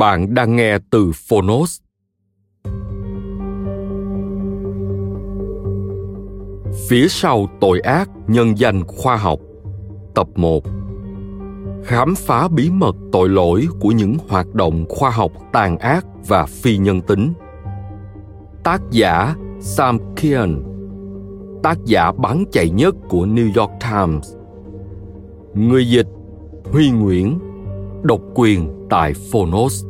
Bạn đang nghe từ Phonos. Phía sau tội ác nhân danh khoa học, Tập 1 Khám phá bí mật tội lỗi của những hoạt động khoa học tàn ác và phi nhân tính Tác giả Sam Kian Tác giả bán chạy nhất của New York Times Người dịch Huy Nguyễn, Độc quyền tại Phonos.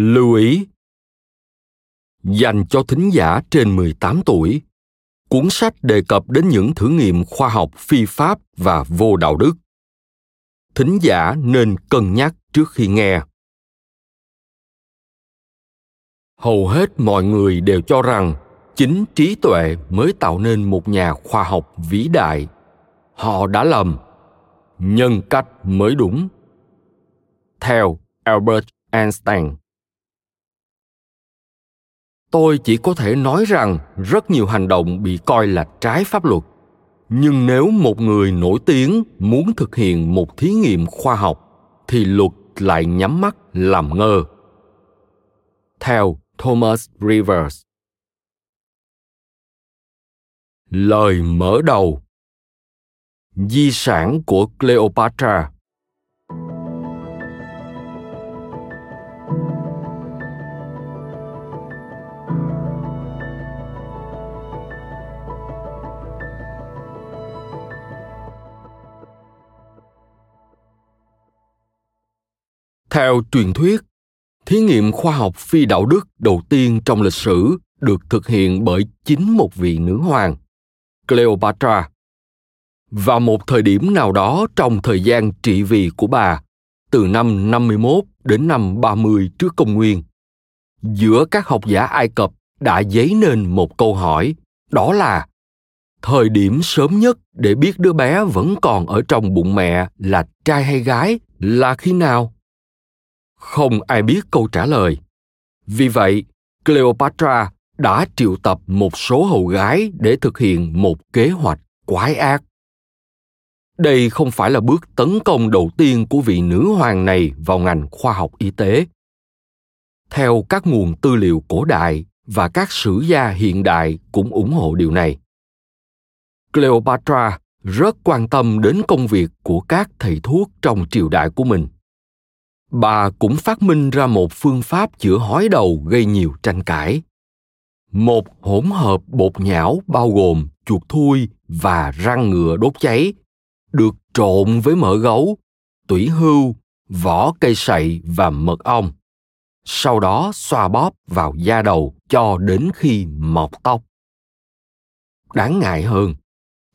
Lưu ý Dành cho thính giả trên 18 tuổi, cuốn sách đề cập đến những thử nghiệm khoa học phi pháp và vô đạo đức. Thính giả nên cân nhắc trước khi nghe. Hầu hết mọi người đều cho rằng chính trí tuệ mới tạo nên một nhà khoa học vĩ đại. Họ đã lầm. Nhân cách mới đúng. Theo Albert Einstein tôi chỉ có thể nói rằng rất nhiều hành động bị coi là trái pháp luật. Nhưng nếu một người nổi tiếng muốn thực hiện một thí nghiệm khoa học, thì luật lại nhắm mắt làm ngơ. Theo thomas rivers. Lời mở đầu. Di sản của cleopatra. Theo truyền thuyết, thí nghiệm khoa học phi đạo đức đầu tiên trong lịch sử được thực hiện bởi chính một vị nữ hoàng, Cleopatra. Vào một thời điểm nào đó trong thời gian trị vì của bà, từ năm 51 đến năm 30 trước công nguyên, giữa các học giả Ai Cập đã dấy nên một câu hỏi, đó là thời điểm sớm nhất để biết đứa bé vẫn còn ở trong bụng mẹ là trai hay gái là khi nào? Không ai biết câu trả lời. Vì vậy, cleopatra đã triệu tập một số hầu gái để thực hiện một kế hoạch quái ác. Đây không phải là bước tấn công đầu tiên của vị nữ hoàng này vào ngành khoa học y tế. Theo các nguồn tư liệu cổ đại và các sử gia hiện đại cũng ủng hộ điều này. Cleopatra rất quan tâm đến công việc của các thầy thuốc trong triều đại của mình bà cũng phát minh ra một phương pháp chữa hói đầu gây nhiều tranh cãi. Một hỗn hợp bột nhão bao gồm chuột thui và răng ngựa đốt cháy, được trộn với mỡ gấu, tủy hưu, vỏ cây sậy và mật ong. Sau đó xoa bóp vào da đầu cho đến khi mọc tóc. Đáng ngại hơn,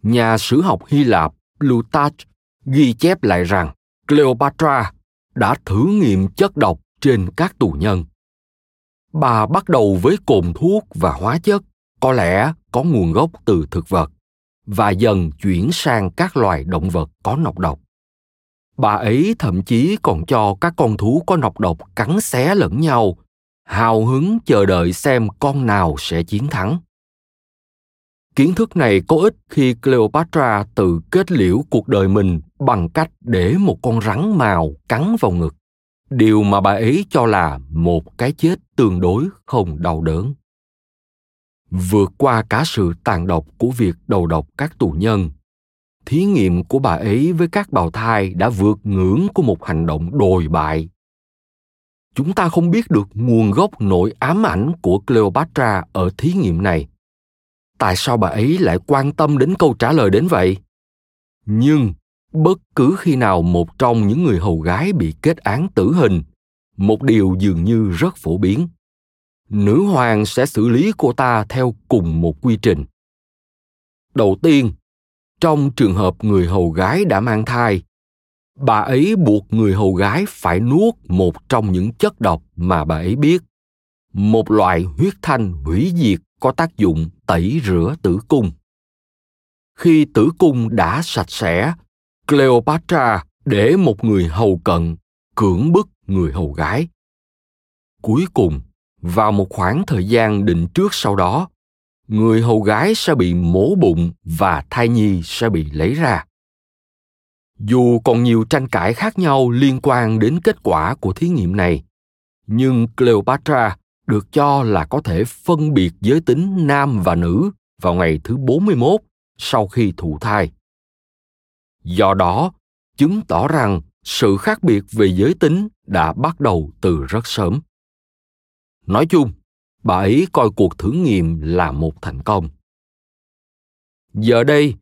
nhà sử học hy lạp plutarch ghi chép lại rằng cleopatra đã thử nghiệm chất độc trên các tù nhân. Bà bắt đầu với cồn thuốc và hóa chất, có lẽ có nguồn gốc từ thực vật, và dần chuyển sang các loài động vật có nọc độc. Bà ấy thậm chí còn cho các con thú có nọc độc cắn xé lẫn nhau, hào hứng chờ đợi xem con nào sẽ chiến thắng. Kiến thức này có ích khi cleopatra tự kết liễu cuộc đời mình bằng cách để một con rắn màu cắn vào ngực. Điều mà bà ấy cho là một cái chết tương đối không đau đớn. Vượt qua cả sự tàn độc của việc đầu độc các tù nhân, thí nghiệm của bà ấy với các bào thai đã vượt ngưỡng của một hành động đồi bại. Chúng ta không biết được nguồn gốc nội ám ảnh của cleopatra ở thí nghiệm này. Tại sao bà ấy lại quan tâm đến câu trả lời đến vậy? Nhưng bất cứ khi nào một trong những người hầu gái bị kết án tử hình, một điều dường như rất phổ biến, nữ hoàng sẽ xử lý cô ta theo cùng một quy trình. Đầu tiên, trong trường hợp người hầu gái đã mang thai, bà ấy buộc người hầu gái phải nuốt một trong những chất độc mà bà ấy biết, một loại huyết thanh hủy diệt có tác dụng tẩy rửa tử cung. Khi tử cung đã sạch sẽ cleopatra để một người hầu cận cưỡng bức người hầu gái cuối cùng vào một khoảng thời gian định trước sau đó người hầu gái sẽ bị mổ bụng và thai nhi sẽ bị lấy ra dù còn nhiều tranh cãi khác nhau liên quan đến kết quả của thí nghiệm này, nhưng Cleopatra được cho là có thể phân biệt giới tính nam và nữ vào ngày thứ 41 sau khi thụ thai. Do đó, chứng tỏ rằng sự khác biệt về giới tính đã bắt đầu từ rất sớm. Nói chung, bà ấy coi cuộc thử nghiệm là một thành công. Giờ đây,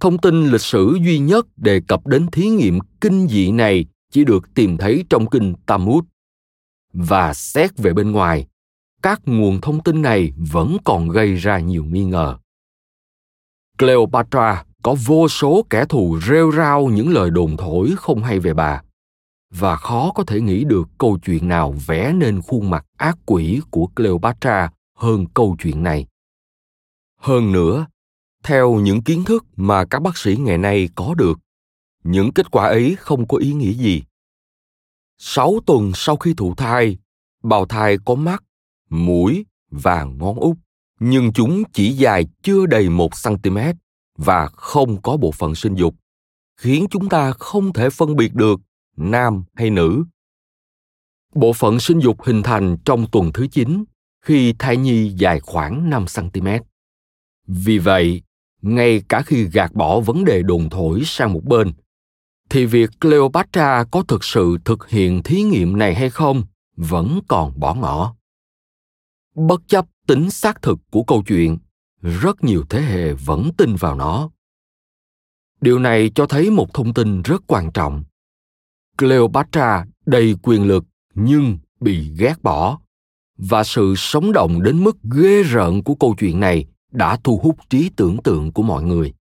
thông tin lịch sử duy nhất đề cập đến thí nghiệm kinh dị này chỉ được tìm thấy trong kinh Talmud. Và xét về bên ngoài, các nguồn thông tin này vẫn còn gây ra nhiều nghi ngờ. Cleopatra có vô số kẻ thù rêu rao những lời đồn thổi không hay về bà. Và khó có thể nghĩ được câu chuyện nào vẽ nên khuôn mặt ác quỷ của Cleopatra hơn câu chuyện này. Hơn nữa, theo những kiến thức mà các bác sĩ ngày nay có được những kết quả ấy không có ý nghĩa gì. Sáu tuần sau khi thụ thai bào thai có mắt mũi và ngón út nhưng chúng chỉ dài chưa đầy một cm và không có bộ phận sinh dục khiến chúng ta không thể phân biệt được nam hay nữ bộ phận sinh dục hình thành trong tuần thứ 9 khi thai nhi dài khoảng 5 cm. Vì vậy, ngay cả khi gạt bỏ vấn đề đồn thổi sang một bên thì việc cleopatra có thực sự thực hiện thí nghiệm này hay không vẫn còn bỏ ngỏ bất chấp tính xác thực của câu chuyện rất nhiều thế hệ vẫn tin vào nó. Điều này cho thấy một thông tin rất quan trọng. Cleopatra đầy quyền lực nhưng bị ghét bỏ. Và sự sống động đến mức ghê rợn của câu chuyện này đã thu hút trí tưởng tượng của mọi người.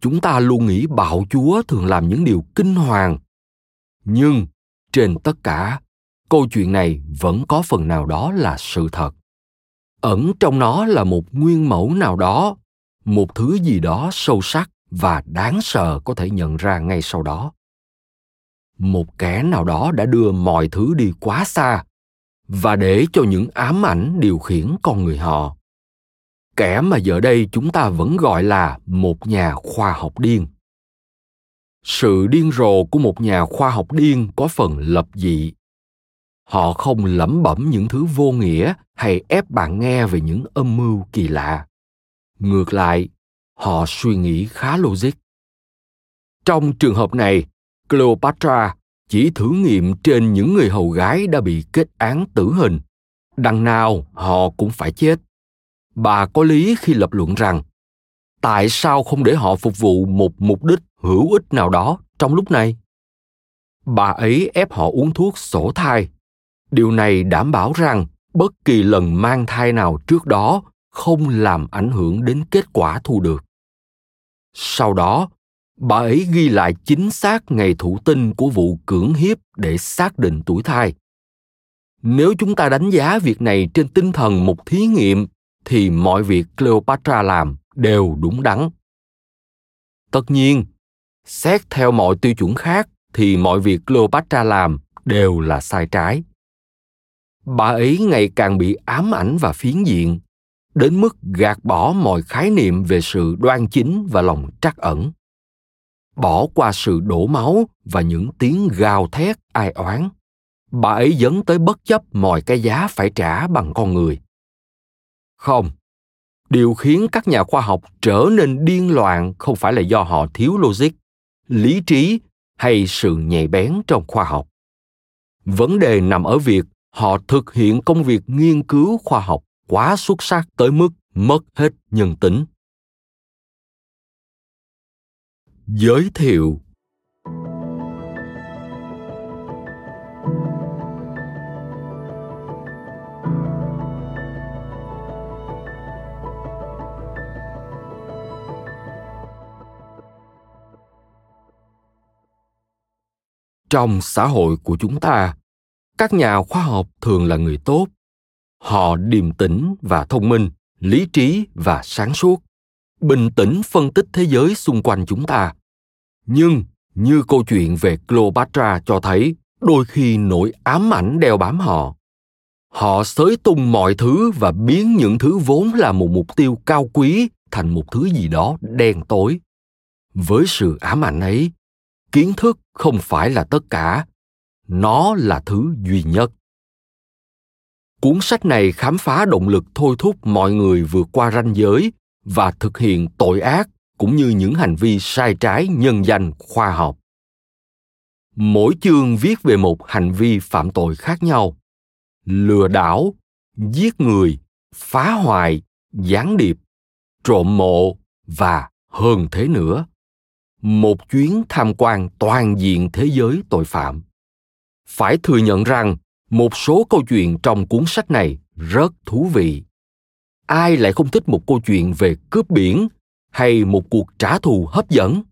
Chúng ta luôn nghĩ bạo chúa thường làm những điều kinh hoàng. Nhưng trên tất cả, câu chuyện này vẫn có phần nào đó là sự thật ẩn trong nó là một nguyên mẫu nào đó, một thứ gì đó sâu sắc và đáng sợ có thể nhận ra ngay sau đó. Một kẻ nào đó đã đưa mọi thứ đi quá xa và để cho những ám ảnh điều khiển con người họ. Kẻ mà giờ đây chúng ta vẫn gọi là một nhà khoa học điên. Sự điên rồ của một nhà khoa học điên có phần lập dị họ không lẩm bẩm những thứ vô nghĩa hay ép bạn nghe về những âm mưu kỳ lạ. Ngược lại, họ suy nghĩ khá logic. Trong trường hợp này, cleopatra chỉ thử nghiệm trên những người hầu gái đã bị kết án tử hình. Đằng nào, họ cũng phải chết. Bà có lý khi lập luận rằng, tại sao không để họ phục vụ một mục đích hữu ích nào đó trong lúc này? Bà ấy ép họ uống thuốc sổ thai điều này đảm bảo rằng bất kỳ lần mang thai nào trước đó không làm ảnh hưởng đến kết quả thu được. Sau đó, bà ấy ghi lại chính xác ngày thủ tinh của vụ cưỡng hiếp để xác định tuổi thai. Nếu chúng ta đánh giá việc này trên tinh thần một thí nghiệm, thì mọi việc Cleopatra làm đều đúng đắn. tất nhiên, xét theo mọi tiêu chuẩn khác, thì mọi việc cleopatra làm đều là sai trái bà ấy ngày càng bị ám ảnh và phiến diện, đến mức gạt bỏ mọi khái niệm về sự đoan chính và lòng trắc ẩn. Bỏ qua sự đổ máu và những tiếng gào thét, ai oán, bà ấy dấn tới bất chấp mọi cái giá phải trả bằng con người. Không, điều khiến các nhà khoa học trở nên điên loạn không phải là do họ thiếu logic, lý trí hay sự nhạy bén trong khoa học. Vấn đề nằm ở việc họ thực hiện công việc nghiên cứu khoa học quá xuất sắc tới mức mất hết nhân tính. Giới thiệu. Trong xã hội của chúng ta các nhà khoa học thường là người tốt. Họ điềm tĩnh và thông minh, lý trí và sáng suốt. Bình tĩnh phân tích thế giới xung quanh chúng ta. Nhưng như câu chuyện về cleopatra cho thấy, đôi khi nỗi ám ảnh đeo bám họ. Họ xới tung mọi thứ và biến những thứ vốn là một mục tiêu cao quý thành một thứ gì đó đen tối. Với sự ám ảnh ấy, kiến thức không phải là tất cả nó là thứ duy nhất. Cuốn sách này khám phá động lực thôi thúc mọi người vượt qua ranh giới và thực hiện tội ác cũng như những hành vi sai trái nhân danh khoa học. Mỗi chương viết về một hành vi phạm tội khác nhau. Lừa đảo, giết người, phá hoại, gián điệp, trộm mộ và hơn thế nữa. Một chuyến tham quan toàn diện thế giới tội phạm phải thừa nhận rằng, một số câu chuyện trong cuốn sách này rất thú vị. Ai lại không thích một câu chuyện về cướp biển hay một cuộc trả thù hấp dẫn?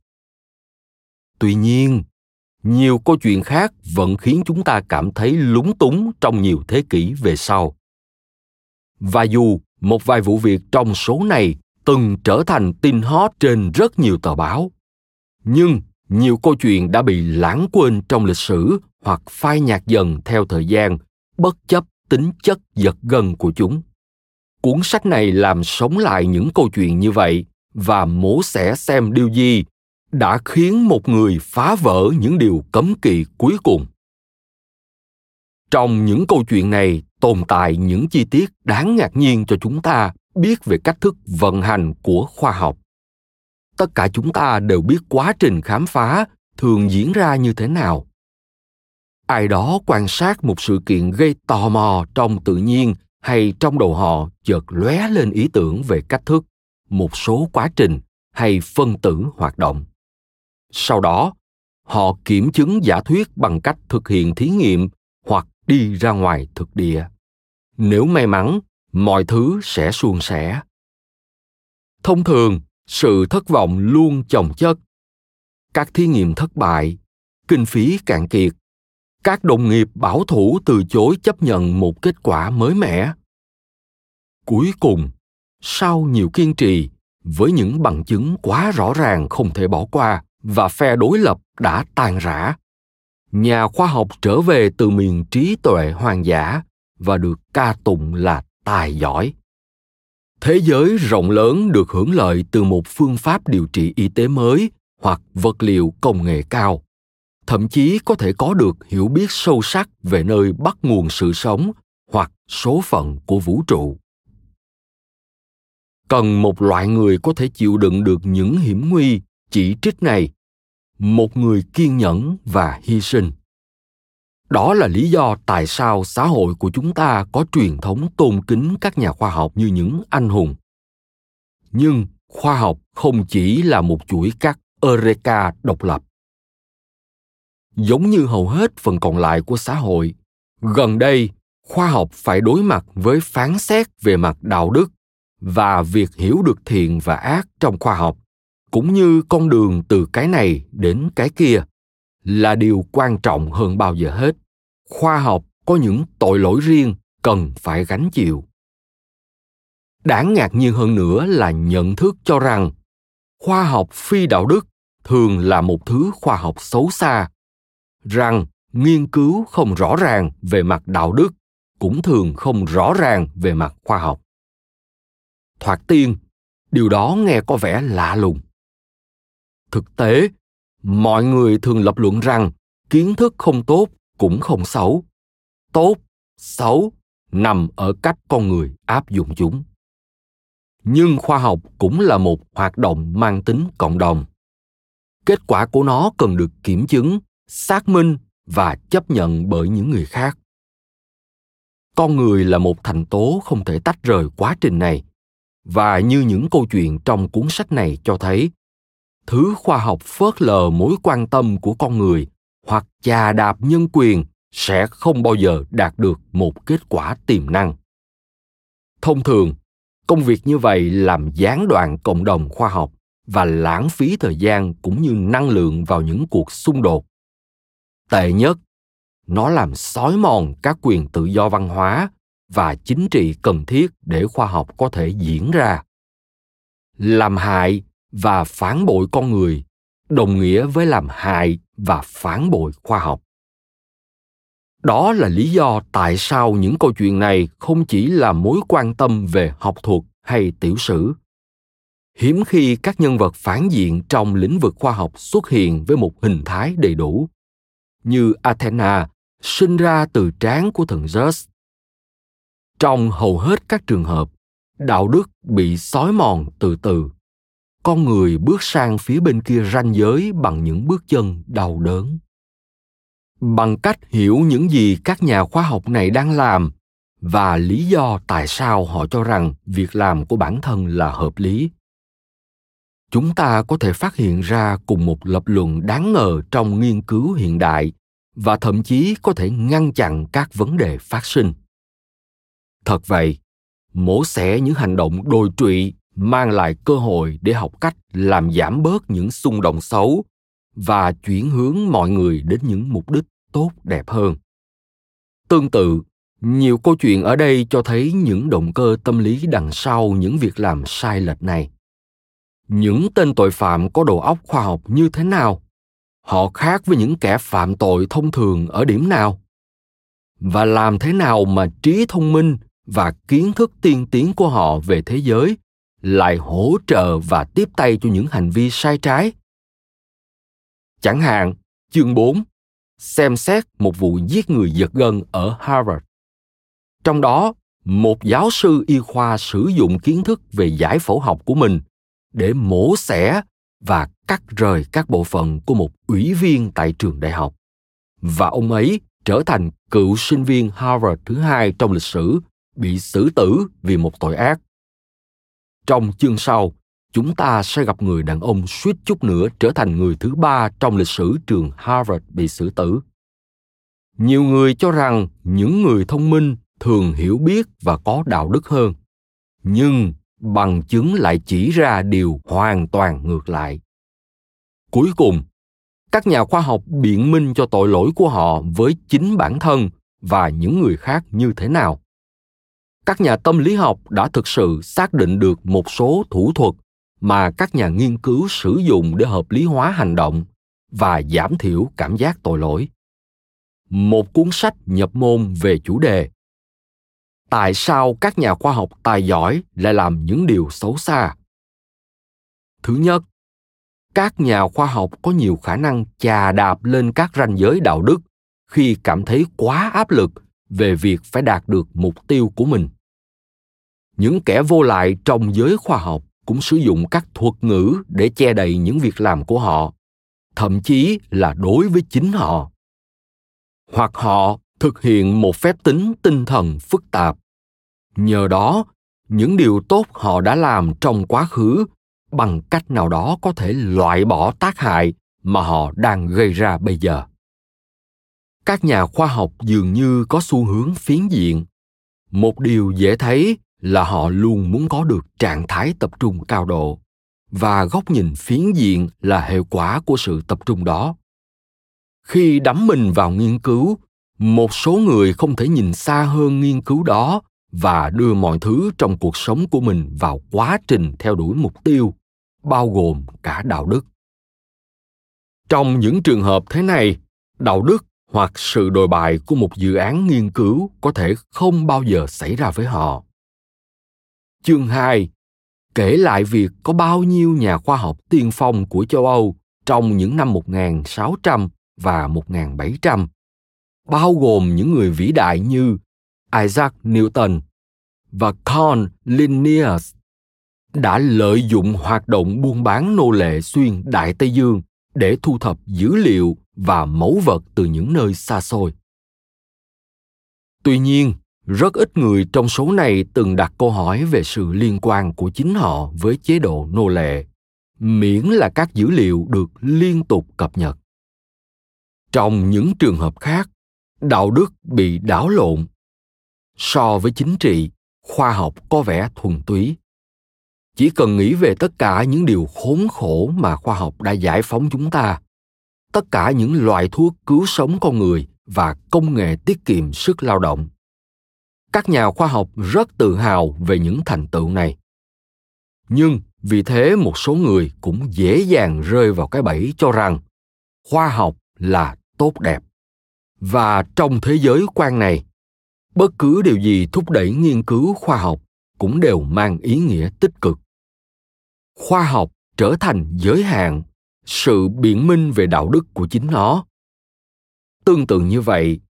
Tuy nhiên, nhiều câu chuyện khác vẫn khiến chúng ta cảm thấy lúng túng trong nhiều thế kỷ về sau. Và dù một vài vụ việc trong số này từng trở thành tin hot trên rất nhiều tờ báo, nhưng nhiều câu chuyện đã bị lãng quên trong lịch sử hoặc phai nhạt dần theo thời gian, bất chấp tính chất giật gân của chúng. Cuốn sách này làm sống lại những câu chuyện như vậy, và mổ xẻ xem điều gì đã khiến một người phá vỡ những điều cấm kỵ cuối cùng. Trong những câu chuyện này tồn tại những chi tiết đáng ngạc nhiên cho chúng ta biết về cách thức vận hành của khoa học. Tất cả chúng ta đều biết quá trình khám phá thường diễn ra như thế nào ai đó quan sát một sự kiện gây tò mò trong tự nhiên hay trong đầu họ chợt lóe lên ý tưởng về cách thức, một số quá trình hay phân tử hoạt động. Sau đó, họ kiểm chứng giả thuyết bằng cách thực hiện thí nghiệm hoặc đi ra ngoài thực địa. Nếu may mắn, mọi thứ sẽ suôn sẻ. Thông thường, sự thất vọng luôn chồng chất. Các thí nghiệm thất bại, kinh phí cạn kiệt các đồng nghiệp bảo thủ từ chối chấp nhận một kết quả mới mẻ. Cuối cùng, sau nhiều kiên trì, với những bằng chứng quá rõ ràng không thể bỏ qua và phe đối lập đã tan rã, nhà khoa học trở về từ miền trí tuệ hoang dã và được ca tụng là tài giỏi. Thế giới rộng lớn được hưởng lợi từ một phương pháp điều trị y tế mới hoặc vật liệu công nghệ cao thậm chí có thể có được hiểu biết sâu sắc về nơi bắt nguồn sự sống hoặc số phận của vũ trụ. Cần một loại người có thể chịu đựng được những hiểm nguy chỉ trích này, một người kiên nhẫn và hy sinh. Đó là lý do tại sao xã hội của chúng ta có truyền thống tôn kính các nhà khoa học như những anh hùng. Nhưng khoa học không chỉ là một chuỗi các eureka độc lập giống như hầu hết phần còn lại của xã hội. Gần đây, khoa học phải đối mặt với phán xét về mặt đạo đức và việc hiểu được thiện và ác trong khoa học, cũng như con đường từ cái này đến cái kia, là điều quan trọng hơn bao giờ hết. Khoa học có những tội lỗi riêng cần phải gánh chịu. Đáng ngạc nhiên hơn nữa là nhận thức cho rằng khoa học phi đạo đức thường là một thứ khoa học xấu xa rằng nghiên cứu không rõ ràng về mặt đạo đức, cũng thường không rõ ràng về mặt khoa học. Thoạt tiên, điều đó nghe có vẻ lạ lùng. Thực tế, mọi người thường lập luận rằng kiến thức không tốt cũng không xấu. Tốt, xấu nằm ở cách con người áp dụng chúng. Nhưng khoa học cũng là một hoạt động mang tính cộng đồng. Kết quả của nó cần được kiểm chứng xác minh và chấp nhận bởi những người khác. Con người là một thành tố không thể tách rời quá trình này, và như những câu chuyện trong cuốn sách này cho thấy, thứ khoa học phớt lờ mối quan tâm của con người hoặc chà đạp nhân quyền sẽ không bao giờ đạt được một kết quả tiềm năng. Thông thường, công việc như vậy làm gián đoạn cộng đồng khoa học và lãng phí thời gian cũng như năng lượng vào những cuộc xung đột tệ nhất. Nó làm xói mòn các quyền tự do văn hóa và chính trị cần thiết để khoa học có thể diễn ra. Làm hại và phản bội con người đồng nghĩa với làm hại và phản bội khoa học. Đó là lý do tại sao những câu chuyện này không chỉ là mối quan tâm về học thuật hay tiểu sử. Hiếm khi các nhân vật phản diện trong lĩnh vực khoa học xuất hiện với một hình thái đầy đủ như athena, sinh ra từ trán của thần zeus. Trong hầu hết các trường hợp, đạo đức bị xói mòn từ từ. Con người bước sang phía bên kia ranh giới bằng những bước chân đau đớn. Bằng cách hiểu những gì các nhà khoa học này đang làm và lý do tại sao họ cho rằng việc làm của bản thân là hợp lý. Chúng ta có thể phát hiện ra cùng một lập luận đáng ngờ trong nghiên cứu hiện đại và thậm chí có thể ngăn chặn các vấn đề phát sinh. Thật vậy, mổ xẻ những hành động đồi trụy mang lại cơ hội để học cách làm giảm bớt những xung động xấu và chuyển hướng mọi người đến những mục đích tốt đẹp hơn. Tương tự, nhiều câu chuyện ở đây cho thấy những động cơ tâm lý đằng sau những việc làm sai lệch này. Những tên tội phạm có đầu óc khoa học như thế nào họ khác với những kẻ phạm tội thông thường ở điểm nào và làm thế nào mà trí thông minh và kiến thức tiên tiến của họ về thế giới lại hỗ trợ và tiếp tay cho những hành vi sai trái. Chẳng hạn, chương 4, xem xét một vụ giết người giật gân ở Harvard. Trong đó, một giáo sư y khoa sử dụng kiến thức về giải phẫu học của mình để mổ xẻ và cắt rời các bộ phận của một ủy viên tại trường đại học. Và ông ấy trở thành cựu sinh viên Harvard thứ hai trong lịch sử bị xử tử vì một tội ác. Trong chương sau, chúng ta sẽ gặp người đàn ông suýt chút nữa trở thành người thứ ba trong lịch sử trường Harvard bị xử tử. Nhiều người cho rằng những người thông minh thường hiểu biết và có đạo đức hơn. Nhưng bằng chứng lại chỉ ra điều hoàn toàn ngược lại. Cuối cùng, các nhà khoa học biện minh cho tội lỗi của họ với chính bản thân và những người khác như thế nào các nhà tâm lý học đã thực sự xác định được một số thủ thuật mà các nhà nghiên cứu sử dụng để hợp lý hóa hành động và giảm thiểu cảm giác tội lỗi một cuốn sách nhập môn về chủ đề tại sao các nhà khoa học tài giỏi lại làm những điều xấu xa? Thứ nhất, các nhà khoa học có nhiều khả năng chà đạp lên các ranh giới đạo đức khi cảm thấy quá áp lực về việc phải đạt được mục tiêu của mình. Những kẻ vô lại trong giới khoa học cũng sử dụng các thuật ngữ để che đậy những việc làm của họ, thậm chí là đối với chính họ. Hoặc họ thực hiện một phép tính tinh thần phức tạp. Nhờ đó, những điều tốt họ đã làm trong quá khứ bằng cách nào đó có thể loại bỏ tác hại mà họ đang gây ra bây giờ. Các nhà khoa học dường như có xu hướng phiến diện. Một điều dễ thấy là họ luôn muốn có được trạng thái tập trung cao độ, và góc nhìn phiến diện là hệ quả của sự tập trung đó. Khi đắm mình vào nghiên cứu một số người không thể nhìn xa hơn nghiên cứu đó và đưa mọi thứ trong cuộc sống của mình vào quá trình theo đuổi mục tiêu bao gồm cả đạo đức. Trong những trường hợp thế này đạo đức hoặc sự đồi bại của một dự án nghiên cứu có thể không bao giờ xảy ra với họ. Chương 2 kể lại việc có bao nhiêu nhà khoa học tiên phong của châu Âu trong những năm 1600 và 1700, bao gồm những người vĩ đại như Isaac Newton và Carl Linnaeus đã lợi dụng hoạt động buôn bán nô lệ xuyên Đại Tây Dương để thu thập dữ liệu và mẫu vật từ những nơi xa xôi. Tuy nhiên, rất ít người trong số này từng đặt câu hỏi về sự liên quan của chính họ với chế độ nô lệ, miễn là các dữ liệu được liên tục cập nhật. Trong những trường hợp khác, đạo đức bị đảo lộn. So với chính trị, khoa học có vẻ thuần túy. Chỉ cần nghĩ về tất cả những điều khốn khổ mà khoa học đã giải phóng chúng ta tất cả những loại thuốc cứu sống con người và công nghệ tiết kiệm sức lao động. Các nhà khoa học rất tự hào về những thành tựu này. Nhưng vì thế một số người cũng dễ dàng rơi vào cái bẫy cho rằng khoa học là tốt đẹp và trong thế giới quan này, bất cứ điều gì thúc đẩy nghiên cứu khoa học cũng đều mang ý nghĩa tích cực. Khoa học trở thành giới hạn, sự biện minh về đạo đức của chính nó. Tương tự như vậy,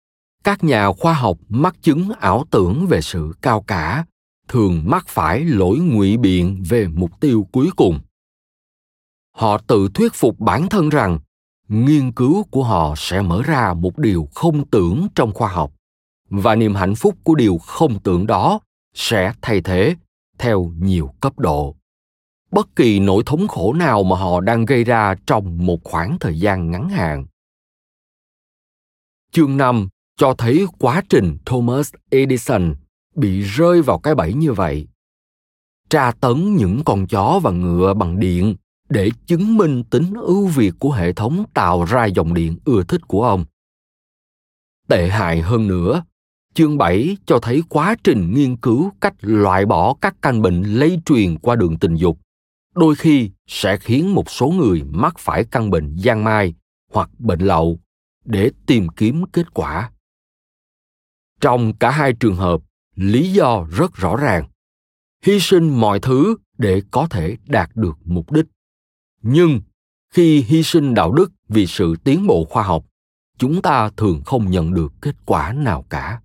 các nhà khoa học mắc chứng ảo tưởng về sự cao cả thường mắc phải lỗi ngụy biện về mục tiêu cuối cùng. Họ tự thuyết phục bản thân rằng nghiên cứu của họ sẽ mở ra một điều không tưởng trong khoa học và niềm hạnh phúc của điều không tưởng đó sẽ thay thế theo nhiều cấp độ bất kỳ nỗi thống khổ nào mà họ đang gây ra trong một khoảng thời gian ngắn hạn. Chương 5 cho thấy quá trình Thomas Edison bị rơi vào cái bẫy như vậy. Tra tấn những con chó và ngựa bằng điện để chứng minh tính ưu việt của hệ thống tạo ra dòng điện ưa thích của ông. Tệ hại hơn nữa, chương 7 cho thấy quá trình nghiên cứu cách loại bỏ các căn bệnh lây truyền qua đường tình dục đôi khi sẽ khiến một số người mắc phải căn bệnh giang mai hoặc bệnh lậu để tìm kiếm kết quả. Trong cả hai trường hợp lý do rất rõ ràng. Hy sinh mọi thứ để có thể đạt được mục đích nhưng khi hy sinh đạo đức vì sự tiến bộ khoa học, chúng ta thường không nhận được kết quả nào cả.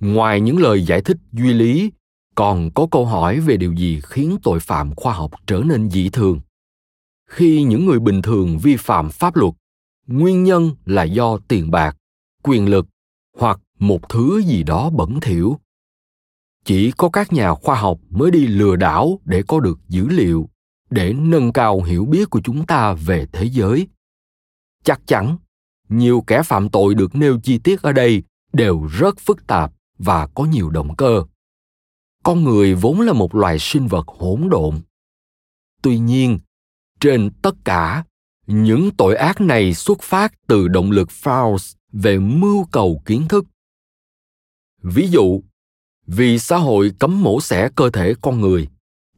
Ngoài những lời giải thích duy lý, còn có câu hỏi về điều gì khiến tội phạm khoa học trở nên dị thường? Khi những người bình thường vi phạm pháp luật, nguyên nhân là do tiền bạc, quyền lực hoặc một thứ gì đó bẩn thỉu. Chỉ có các nhà khoa học mới đi lừa đảo để có được dữ liệu để nâng cao hiểu biết của chúng ta về thế giới. Chắc chắn nhiều kẻ phạm tội được nêu chi tiết ở đây đều rất phức tạp và có nhiều động cơ. Con người vốn là một loài sinh vật hỗn độn. Tuy nhiên trên tất cả những tội ác này xuất phát từ động lực Faust về mưu cầu kiến thức. Ví dụ, vì xã hội cấm mổ xẻ cơ thể con người,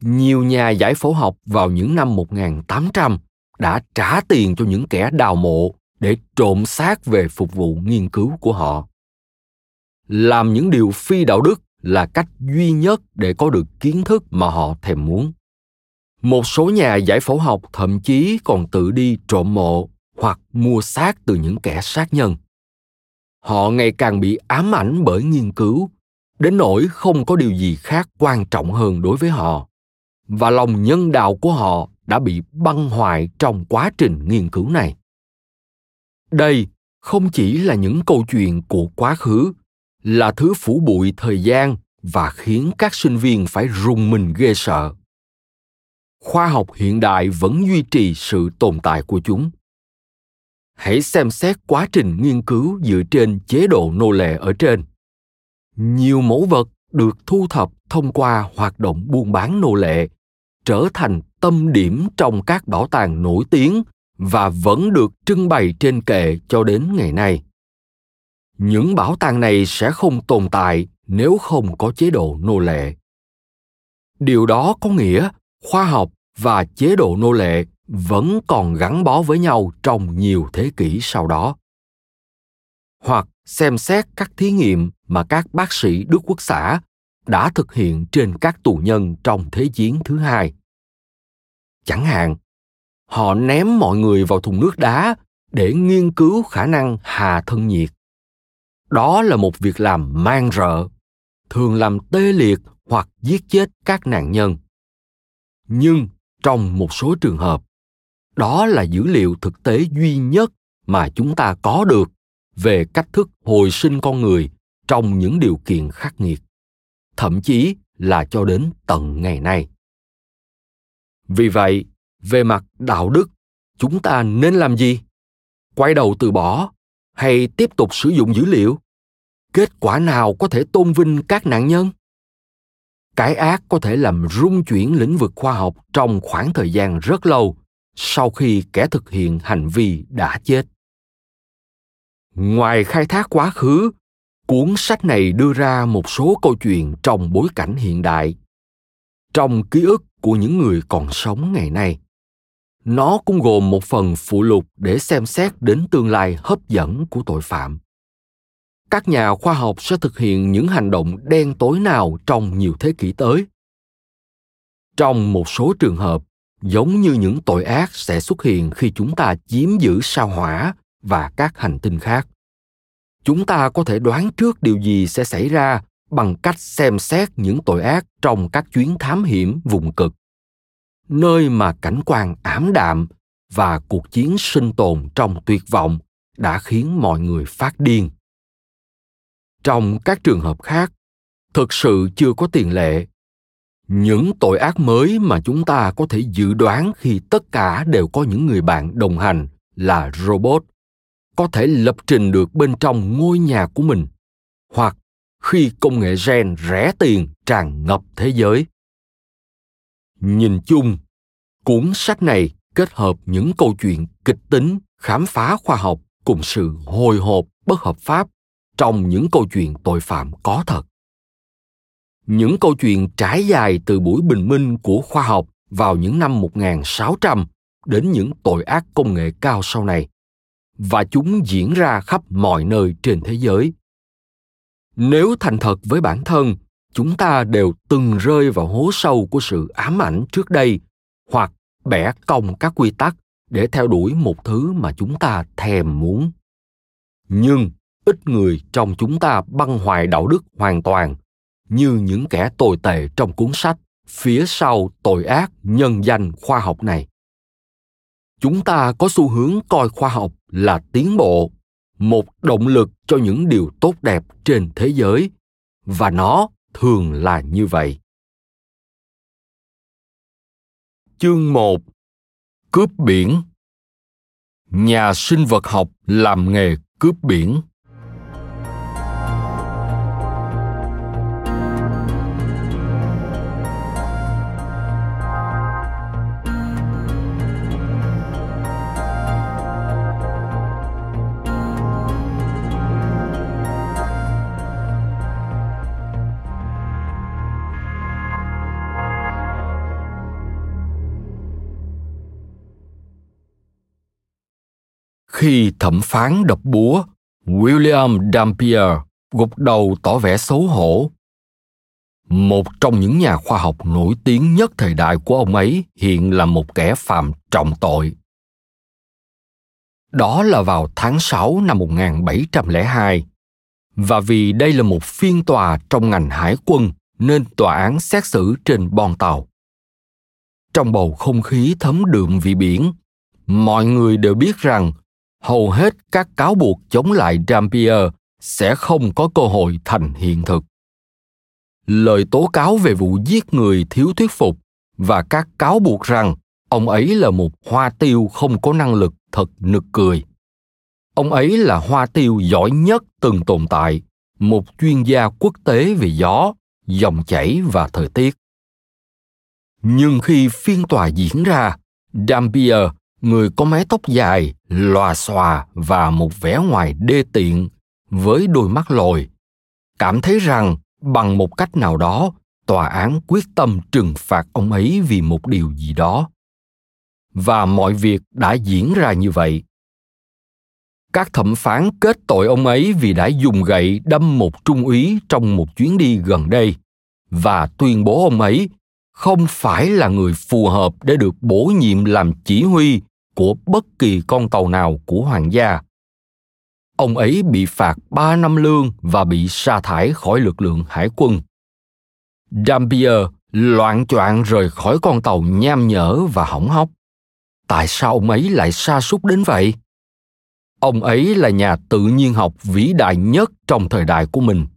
nhiều nhà giải phẫu học vào những năm 1800 đã trả tiền cho những kẻ đào mộ để trộm xác về phục vụ nghiên cứu của họ. Làm những điều phi đạo đức là cách duy nhất để có được kiến thức mà họ thèm muốn. Một số nhà giải phẫu học thậm chí còn tự đi trộm mộ hoặc mua xác từ những kẻ sát nhân. Họ ngày càng bị ám ảnh bởi nghiên cứu, đến nỗi không có điều gì khác quan trọng hơn đối với họ và lòng nhân đạo của họ đã bị băng hoại trong quá trình nghiên cứu này. Đây không chỉ là những câu chuyện của quá khứ, là thứ phủ bụi thời gian và khiến các sinh viên phải rùng mình ghê sợ. Khoa học hiện đại vẫn duy trì sự tồn tại của chúng. Hãy xem xét quá trình nghiên cứu dựa trên chế độ nô lệ ở trên. Nhiều mẫu vật được thu thập thông qua hoạt động buôn bán nô lệ trở thành tâm điểm trong các bảo tàng nổi tiếng và vẫn được trưng bày trên kệ cho đến ngày nay. Những bảo tàng này sẽ không tồn tại nếu không có chế độ nô lệ. Điều đó có nghĩa khoa học và chế độ nô lệ vẫn còn gắn bó với nhau trong nhiều thế kỷ sau đó. Hoặc xem xét các thí nghiệm mà các bác sĩ đức quốc xã đã thực hiện trên các tù nhân trong thế chiến thứ hai. Chẳng hạn, họ ném mọi người vào thùng nước đá để nghiên cứu khả năng hà thân nhiệt. Đó là một việc làm mang rợ, thường làm tê liệt hoặc giết chết các nạn nhân. Nhưng trong một số trường hợp, đó là dữ liệu thực tế duy nhất mà chúng ta có được về cách thức hồi sinh con người trong những điều kiện khắc nghiệt thậm chí là cho đến tận ngày nay. Vì vậy, về mặt đạo đức, chúng ta nên làm gì? Quay đầu từ bỏ hay tiếp tục sử dụng dữ liệu? Kết quả nào có thể tôn vinh các nạn nhân? Cái ác có thể làm rung chuyển lĩnh vực khoa học trong khoảng thời gian rất lâu sau khi kẻ thực hiện hành vi đã chết. Ngoài khai thác quá khứ cuốn sách này đưa ra một số câu chuyện trong bối cảnh hiện đại. Trong ký ức của những người còn sống ngày nay, nó cũng gồm một phần phụ lục để xem xét đến tương lai hấp dẫn của tội phạm. Các nhà khoa học sẽ thực hiện những hành động đen tối nào trong nhiều thế kỷ tới? Trong một số trường hợp, giống như những tội ác sẽ xuất hiện khi chúng ta chiếm giữ sao hỏa và các hành tinh khác chúng ta có thể đoán trước điều gì sẽ xảy ra bằng cách xem xét những tội ác trong các chuyến thám hiểm vùng cực. Nơi mà cảnh quan ảm đạm và cuộc chiến sinh tồn trong tuyệt vọng đã khiến mọi người phát điên. Trong các trường hợp khác, thực sự chưa có tiền lệ. Những tội ác mới mà chúng ta có thể dự đoán khi tất cả đều có những người bạn đồng hành là robot có thể lập trình được bên trong ngôi nhà của mình. Hoặc khi công nghệ gen rẻ tiền tràn ngập thế giới. Nhìn chung, cuốn sách này kết hợp những câu chuyện kịch tính, khám phá khoa học cùng sự hồi hộp bất hợp pháp trong những câu chuyện tội phạm có thật. Những câu chuyện trải dài từ buổi bình minh của khoa học vào những năm 1600 đến những tội ác công nghệ cao sau này và chúng diễn ra khắp mọi nơi trên thế giới. Nếu thành thật với bản thân, chúng ta đều từng rơi vào hố sâu của sự ám ảnh trước đây hoặc bẻ cong các quy tắc để theo đuổi một thứ mà chúng ta thèm muốn. Nhưng ít người trong chúng ta băng hoại đạo đức hoàn toàn, như những kẻ tồi tệ trong cuốn sách phía sau tội ác nhân danh khoa học này. Chúng ta có xu hướng coi khoa học là tiến bộ, một động lực cho những điều tốt đẹp trên thế giới, và nó thường là như vậy. Chương 1 cướp biển. Nhà sinh vật học làm nghề cướp biển. Khi thẩm phán đập búa, William Dampier gục đầu tỏ vẻ xấu hổ. Một trong những nhà khoa học nổi tiếng nhất thời đại của ông ấy hiện là một kẻ phạm trọng tội. Đó là vào tháng 6 năm 1702. Và vì đây là một phiên tòa trong ngành hải quân nên tòa án xét xử trên bon tàu. Trong bầu không khí thấm đượm vị biển, mọi người đều biết rằng hầu hết các cáo buộc chống lại Dampier sẽ không có cơ hội thành hiện thực. Lời tố cáo về vụ giết người thiếu thuyết phục và các cáo buộc rằng ông ấy là một hoa tiêu không có năng lực thật nực cười. Ông ấy là hoa tiêu giỏi nhất từng tồn tại, một chuyên gia quốc tế về gió, dòng chảy và thời tiết. Nhưng khi phiên tòa diễn ra, Dampier người có mái tóc dài, lòa xòa và một vẻ ngoài đê tiện với đôi mắt lồi, cảm thấy rằng bằng một cách nào đó, tòa án quyết tâm trừng phạt ông ấy vì một điều gì đó. Và mọi việc đã diễn ra như vậy. Các thẩm phán kết tội ông ấy vì đã dùng gậy đâm một trung úy trong một chuyến đi gần đây. Và tuyên bố ông ấy không phải là người phù hợp để được bổ nhiệm làm chỉ huy của bất kỳ con tàu nào của hoàng gia. Ông ấy bị phạt 3 năm lương và bị sa thải khỏi lực lượng hải quân. Dampier loạn choạng rời khỏi con tàu nham nhở và hỏng hóc. Tại sao ông ấy lại sa sút đến vậy? Ông ấy là nhà tự nhiên học vĩ đại nhất trong thời đại của mình.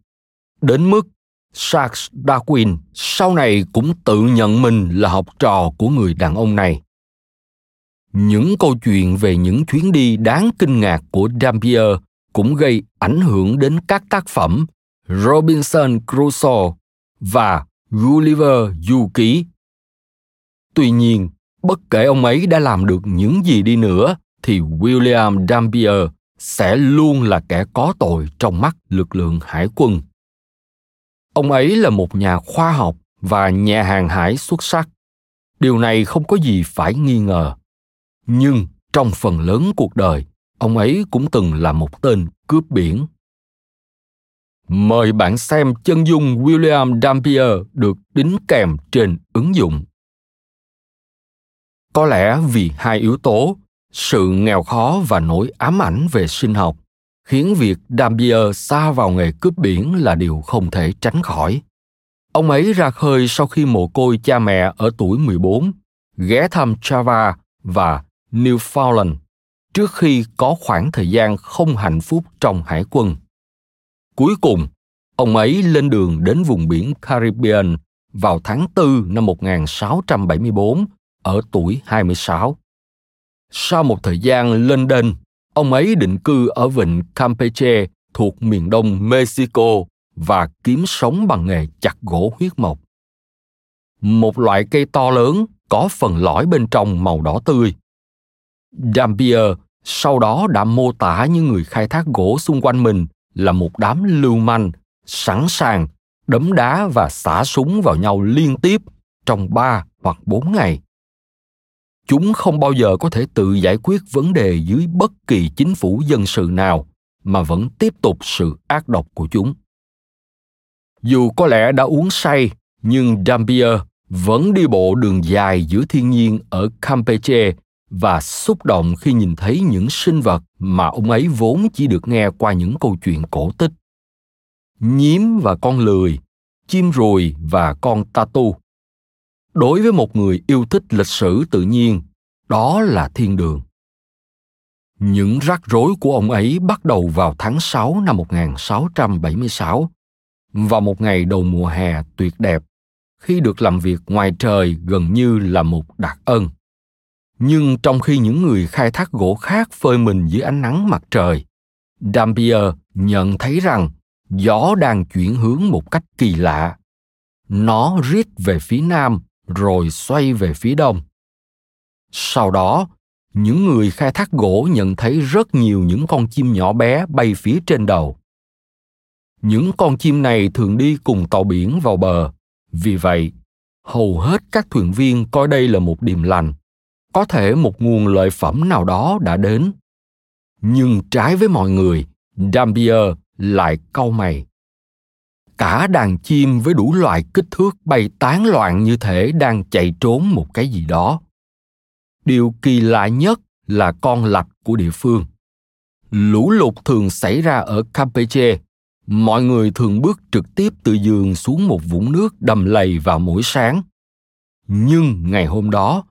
Đến mức Charles Darwin sau này cũng tự nhận mình là học trò của người đàn ông này. Những câu chuyện về những chuyến đi đáng kinh ngạc của Dampier cũng gây ảnh hưởng đến các tác phẩm Robinson Crusoe và Gulliver Du Ký. Tuy nhiên, bất kể ông ấy đã làm được những gì đi nữa, thì William Dampier sẽ luôn là kẻ có tội trong mắt lực lượng hải quân. Ông ấy là một nhà khoa học và nhà hàng hải xuất sắc. Điều này không có gì phải nghi ngờ. Nhưng trong phần lớn cuộc đời, ông ấy cũng từng là một tên cướp biển. Mời bạn xem chân dung William Dampier được đính kèm trên ứng dụng. Có lẽ vì hai yếu tố, sự nghèo khó và nỗi ám ảnh về sinh học khiến việc Dampier xa vào nghề cướp biển là điều không thể tránh khỏi. Ông ấy ra khơi sau khi mồ côi cha mẹ ở tuổi 14, ghé thăm Java và Newfoundland trước khi có khoảng thời gian không hạnh phúc trong hải quân. Cuối cùng, ông ấy lên đường đến vùng biển Caribbean vào tháng 4 năm 1674 ở tuổi 26. Sau một thời gian lên đên, ông ấy định cư ở vịnh Campeche thuộc miền đông Mexico và kiếm sống bằng nghề chặt gỗ huyết mộc. Một loại cây to lớn có phần lõi bên trong màu đỏ tươi. Dampier sau đó đã mô tả những người khai thác gỗ xung quanh mình là một đám lưu manh, sẵn sàng đấm đá và xả súng vào nhau liên tiếp trong ba hoặc bốn ngày. Chúng không bao giờ có thể tự giải quyết vấn đề dưới bất kỳ chính phủ dân sự nào mà vẫn tiếp tục sự ác độc của chúng. Dù có lẽ đã uống say nhưng dampier vẫn đi bộ đường dài giữa thiên nhiên ở campeche và xúc động khi nhìn thấy những sinh vật mà ông ấy vốn chỉ được nghe qua những câu chuyện cổ tích. Nhím và con lười chim ruồi và con tatu đối với một người yêu thích lịch sử tự nhiên đó là thiên đường. Những rắc rối của ông ấy bắt đầu vào tháng 6 năm 1676, vào một ngày đầu mùa hè tuyệt đẹp, khi được làm việc ngoài trời gần như là một đặc ân. Nhưng trong khi những người khai thác gỗ khác phơi mình dưới ánh nắng mặt trời, Dampier nhận thấy rằng gió đang chuyển hướng một cách kỳ lạ. Nó rít về phía nam rồi xoay về phía đông. Sau đó, những người khai thác gỗ nhận thấy rất nhiều những con chim nhỏ bé bay phía trên đầu. Những con chim này thường đi cùng tàu biển vào bờ, vì vậy, hầu hết các thuyền viên coi đây là một điềm lành, có thể một nguồn lợi phẩm nào đó đã đến. Nhưng trái với mọi người, Dampier lại cau mày. Cả đàn chim với đủ loại kích thước bay tán loạn như thể đang chạy trốn một cái gì đó. Điều kỳ lạ nhất là con lạch của địa phương. Lũ lụt thường xảy ra ở campeche. Mọi người thường bước trực tiếp từ giường xuống một vũng nước đầm lầy vào mỗi sáng. Nhưng ngày hôm đó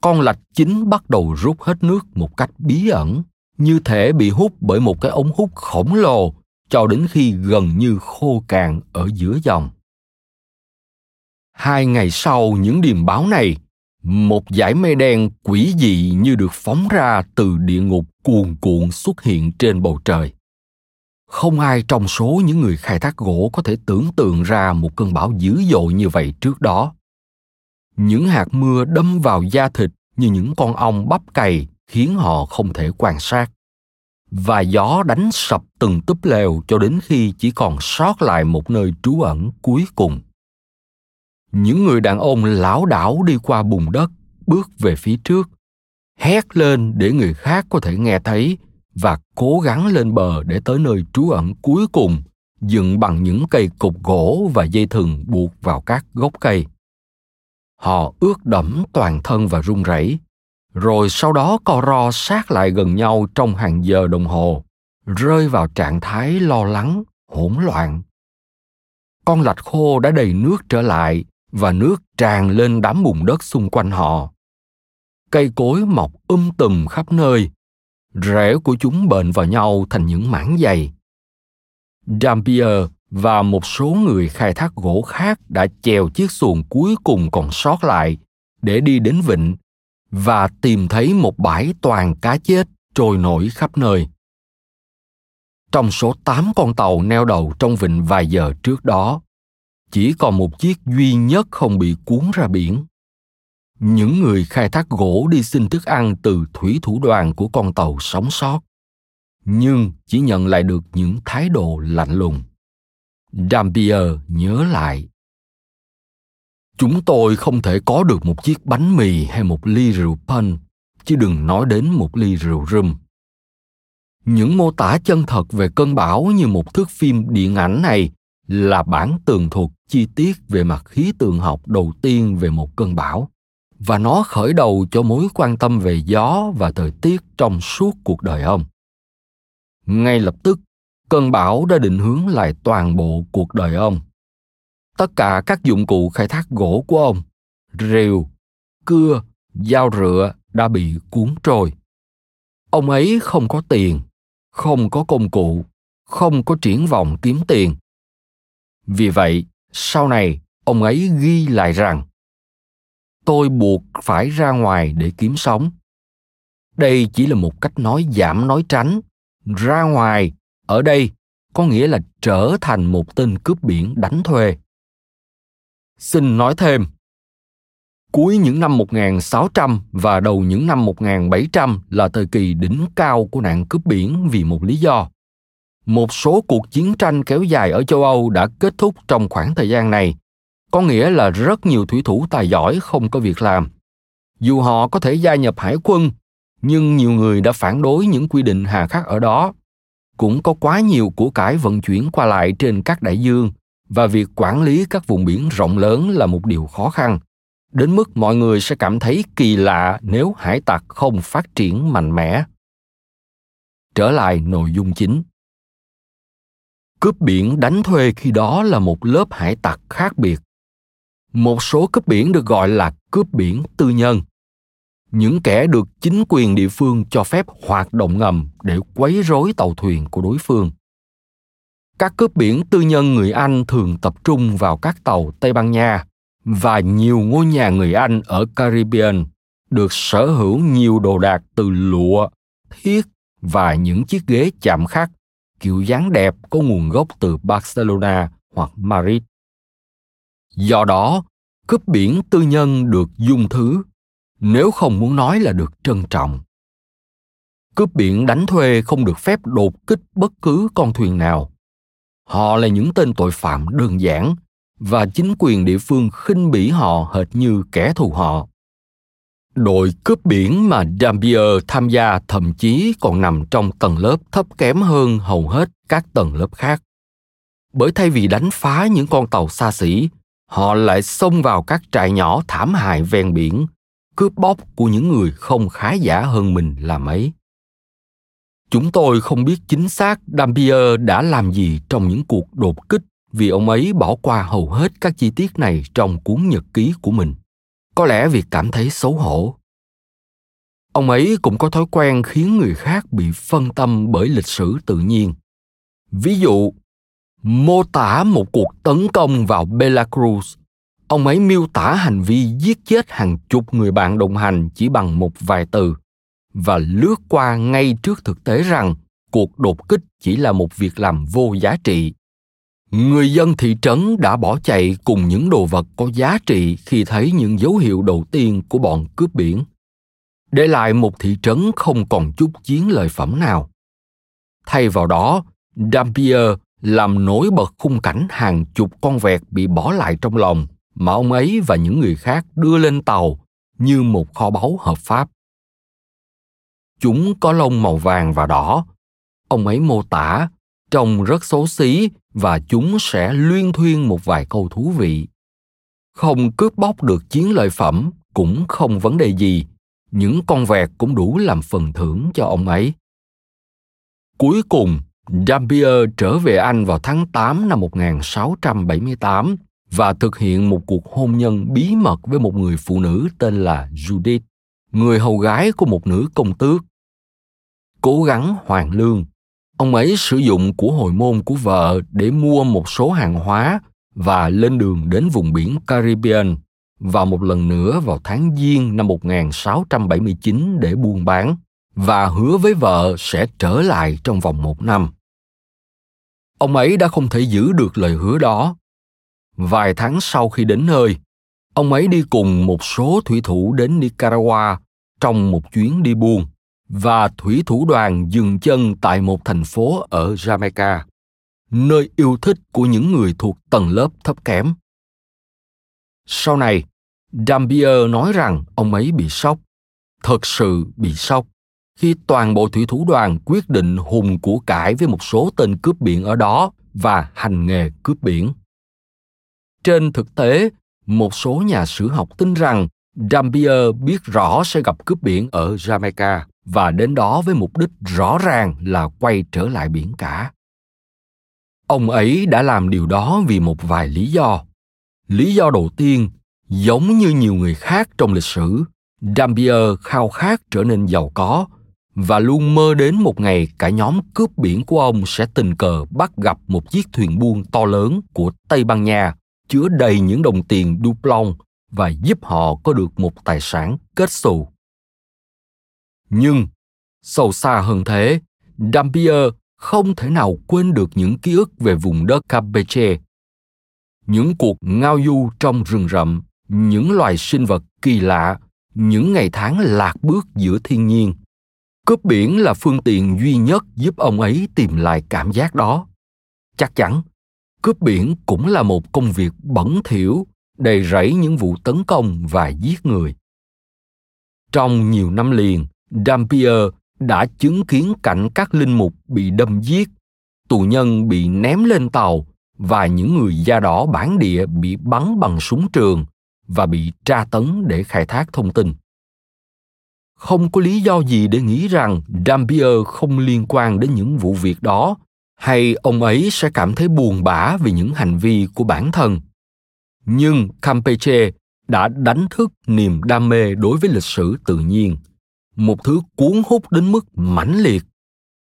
con lạch chính bắt đầu rút hết nước một cách bí ẩn như thể bị hút bởi một cái ống hút khổng lồ cho đến khi gần như khô cạn ở giữa dòng. Hai ngày sau những điềm báo này, một dải mây đen quỷ dị như được phóng ra từ địa ngục cuồn cuộn xuất hiện trên bầu trời. Không ai trong số những người khai thác gỗ có thể tưởng tượng ra một cơn bão dữ dội như vậy trước đó. Những hạt mưa đâm vào da thịt như những con ong bắp cày khiến họ không thể quan sát. Và gió đánh sập từng túp lều cho đến khi chỉ còn sót lại một nơi trú ẩn cuối cùng. Những người đàn ông lão đảo đi qua bùn đất, bước về phía trước, hét lên để người khác có thể nghe thấy và cố gắng lên bờ để tới nơi trú ẩn cuối cùng, dựng bằng những cây cục gỗ và dây thừng buộc vào các gốc cây họ ướt đẫm toàn thân và run rẩy. Rồi sau đó co ro sát lại gần nhau trong hàng giờ đồng hồ, rơi vào trạng thái lo lắng, hỗn loạn. Con lạch khô đã đầy nước trở lại và nước tràn lên đám bùn đất xung quanh họ. Cây cối mọc um tùm khắp nơi, rễ của chúng bền vào nhau thành những mảng dày. Dampier và một số người khai thác gỗ khác đã chèo chiếc xuồng cuối cùng còn sót lại để đi đến vịnh và tìm thấy một bãi toàn cá chết trôi nổi khắp nơi. Trong số 8 con tàu neo đậu trong vịnh vài giờ trước đó, chỉ còn một chiếc duy nhất không bị cuốn ra biển. Những người khai thác gỗ đi xin thức ăn từ thủy thủ đoàn của con tàu sống sót, nhưng chỉ nhận lại được những thái độ lạnh lùng. Dampier nhớ lại. Chúng tôi không thể có được một chiếc bánh mì hay một ly rượu punch, chứ đừng nói đến một ly rượu rum. Những mô tả chân thật về cơn bão như một thước phim điện ảnh này là bản tường thuật chi tiết về mặt khí tượng học đầu tiên về một cơn bão và nó khởi đầu cho mối quan tâm về gió và thời tiết trong suốt cuộc đời ông ngay lập tức cơn bão đã định hướng lại toàn bộ cuộc đời ông. Tất cả các dụng cụ khai thác gỗ của ông rìu cưa, dao rựa đã bị cuốn trôi. Ông ấy không có tiền, không có công cụ, không có triển vọng kiếm tiền. Vì vậy, sau này, ông ấy ghi lại rằng, tôi buộc phải ra ngoài để kiếm sống. Đây chỉ là một cách nói giảm nói tránh. Ra ngoài ở đây có nghĩa là trở thành một tên cướp biển đánh thuê. Xin nói thêm, cuối những năm 1600 và đầu những năm 1700 là thời kỳ đỉnh cao của nạn cướp biển vì một lý do. Một số cuộc chiến tranh kéo dài ở châu Âu đã kết thúc trong khoảng thời gian này, có nghĩa là rất nhiều thủy thủ tài giỏi không có việc làm. Dù họ có thể gia nhập hải quân, nhưng nhiều người đã phản đối những quy định hà khắc ở đó cũng có quá nhiều của cải vận chuyển qua lại trên các đại dương, và việc quản lý các vùng biển rộng lớn là một điều khó khăn. Đến mức mọi người sẽ cảm thấy kỳ lạ nếu hải tặc không phát triển mạnh mẽ. Trở lại nội dung chính. Cướp biển đánh thuê khi đó là một lớp hải tặc khác biệt. Một số cướp biển được gọi là cướp biển tư nhân những kẻ được chính quyền địa phương cho phép hoạt động ngầm để quấy rối tàu thuyền của đối phương. Các cướp biển tư nhân người Anh thường tập trung vào các tàu Tây Ban Nha và nhiều ngôi nhà người Anh ở Caribbean được sở hữu nhiều đồ đạc từ lụa, thiết và những chiếc ghế chạm khắc kiểu dáng đẹp có nguồn gốc từ Barcelona hoặc Madrid. Do đó, cướp biển tư nhân được dung thứ nếu không muốn nói là được trân trọng. Cướp biển đánh thuê không được phép đột kích bất cứ con thuyền nào. Họ là những tên tội phạm đơn giản và chính quyền địa phương khinh bỉ họ hệt như kẻ thù họ. Đội cướp biển mà Dampier tham gia thậm chí còn nằm trong tầng lớp thấp kém hơn hầu hết các tầng lớp khác. Bởi thay vì đánh phá những con tàu xa xỉ, họ lại xông vào các trại nhỏ thảm hại ven biển cướp bóc của những người không khá giả hơn mình là mấy. Chúng tôi không biết chính xác Dampier đã làm gì trong những cuộc đột kích vì ông ấy bỏ qua hầu hết các chi tiết này trong cuốn nhật ký của mình. Có lẽ vì cảm thấy xấu hổ. Ông ấy cũng có thói quen khiến người khác bị phân tâm bởi lịch sử tự nhiên. Ví dụ, mô tả một cuộc tấn công vào Belarus ông ấy miêu tả hành vi giết chết hàng chục người bạn đồng hành chỉ bằng một vài từ và lướt qua ngay trước thực tế rằng cuộc đột kích chỉ là một việc làm vô giá trị. Người dân thị trấn đã bỏ chạy cùng những đồ vật có giá trị khi thấy những dấu hiệu đầu tiên của bọn cướp biển. Để lại một thị trấn không còn chút chiến lợi phẩm nào. Thay vào đó, dampier làm nổi bật khung cảnh hàng chục con vẹt bị bỏ lại trong lòng mà ông ấy và những người khác đưa lên tàu như một kho báu hợp pháp. Chúng có lông màu vàng và đỏ. Ông ấy mô tả trông rất xấu xí và chúng sẽ luyên thuyên một vài câu thú vị. Không cướp bóc được chiến lợi phẩm cũng không vấn đề gì, những con vẹt cũng đủ làm phần thưởng cho ông ấy. Cuối cùng, Dampier trở về Anh vào tháng 8 năm 1678 và thực hiện một cuộc hôn nhân bí mật với một người phụ nữ tên là Judith, người hầu gái của một nữ công tước. Cố gắng hoàn lương, ông ấy sử dụng của hồi môn của vợ để mua một số hàng hóa và lên đường đến vùng biển Caribbean và một lần nữa vào tháng Giêng năm 1679 để buôn bán và hứa với vợ sẽ trở lại trong vòng một năm. Ông ấy đã không thể giữ được lời hứa đó. Vài tháng sau khi đến nơi, ông ấy đi cùng một số thủy thủ đến Nicaragua trong một chuyến đi buôn và thủy thủ đoàn dừng chân tại một thành phố ở Jamaica, nơi yêu thích của những người thuộc tầng lớp thấp kém. Sau này, Dampier nói rằng ông ấy bị sốc, thật sự bị sốc khi toàn bộ thủy thủ đoàn quyết định hùng của cải với một số tên cướp biển ở đó và hành nghề cướp biển. Trên thực tế, một số nhà sử học tin rằng Dampier biết rõ sẽ gặp cướp biển ở Jamaica và đến đó với mục đích rõ ràng là quay trở lại biển cả. Ông ấy đã làm điều đó vì một vài lý do. Lý do đầu tiên, giống như nhiều người khác trong lịch sử, Dampier khao khát trở nên giàu có và luôn mơ đến một ngày cả nhóm cướp biển của ông sẽ tình cờ bắt gặp một chiếc thuyền buôn to lớn của Tây Ban Nha chứa đầy những đồng tiền duplon và giúp họ có được một tài sản kết xù. Nhưng, sâu xa hơn thế, Dampier không thể nào quên được những ký ức về vùng đất Campeche. Những cuộc ngao du trong rừng rậm, những loài sinh vật kỳ lạ, những ngày tháng lạc bước giữa thiên nhiên – cướp biển là phương tiện duy nhất giúp ông ấy tìm lại cảm giác đó chắc chắn cướp biển cũng là một công việc bẩn thỉu, đầy rẫy những vụ tấn công và giết người. Trong nhiều năm liền, dampier đã chứng kiến cảnh các linh mục bị đâm giết, tù nhân bị ném lên tàu và những người da đỏ bản địa bị bắn bằng súng trường và bị tra tấn để khai thác thông tin. Không có lý do gì để nghĩ rằng Dampier không liên quan đến những vụ việc đó hay ông ấy sẽ cảm thấy buồn bã vì những hành vi của bản thân. Nhưng Campeche đã đánh thức niềm đam mê đối với lịch sử tự nhiên, một thứ cuốn hút đến mức mãnh liệt.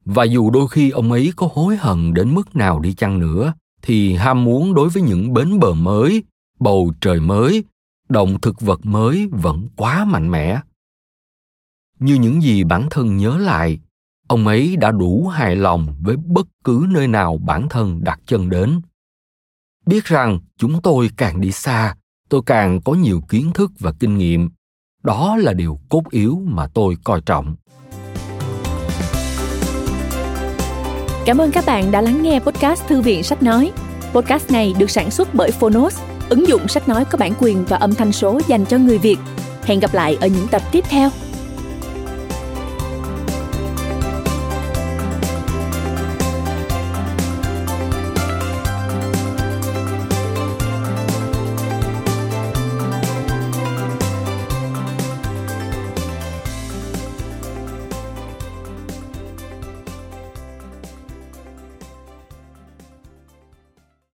Và dù đôi khi ông ấy có hối hận đến mức nào đi chăng nữa, thì ham muốn đối với những bến bờ mới, bầu trời mới, động thực vật mới vẫn quá mạnh mẽ như những gì bản thân nhớ lại ông ấy đã đủ hài lòng với bất cứ nơi nào bản thân đặt chân đến. Biết rằng chúng tôi càng đi xa, tôi càng có nhiều kiến thức và kinh nghiệm. Đó là điều cốt yếu mà tôi coi trọng. Cảm ơn các bạn đã lắng nghe podcast thư viện sách nói. Podcast này được sản xuất bởi phonos, ứng dụng sách nói có bản quyền và âm thanh số dành cho người việt. Hẹn gặp lại ở những tập tiếp theo.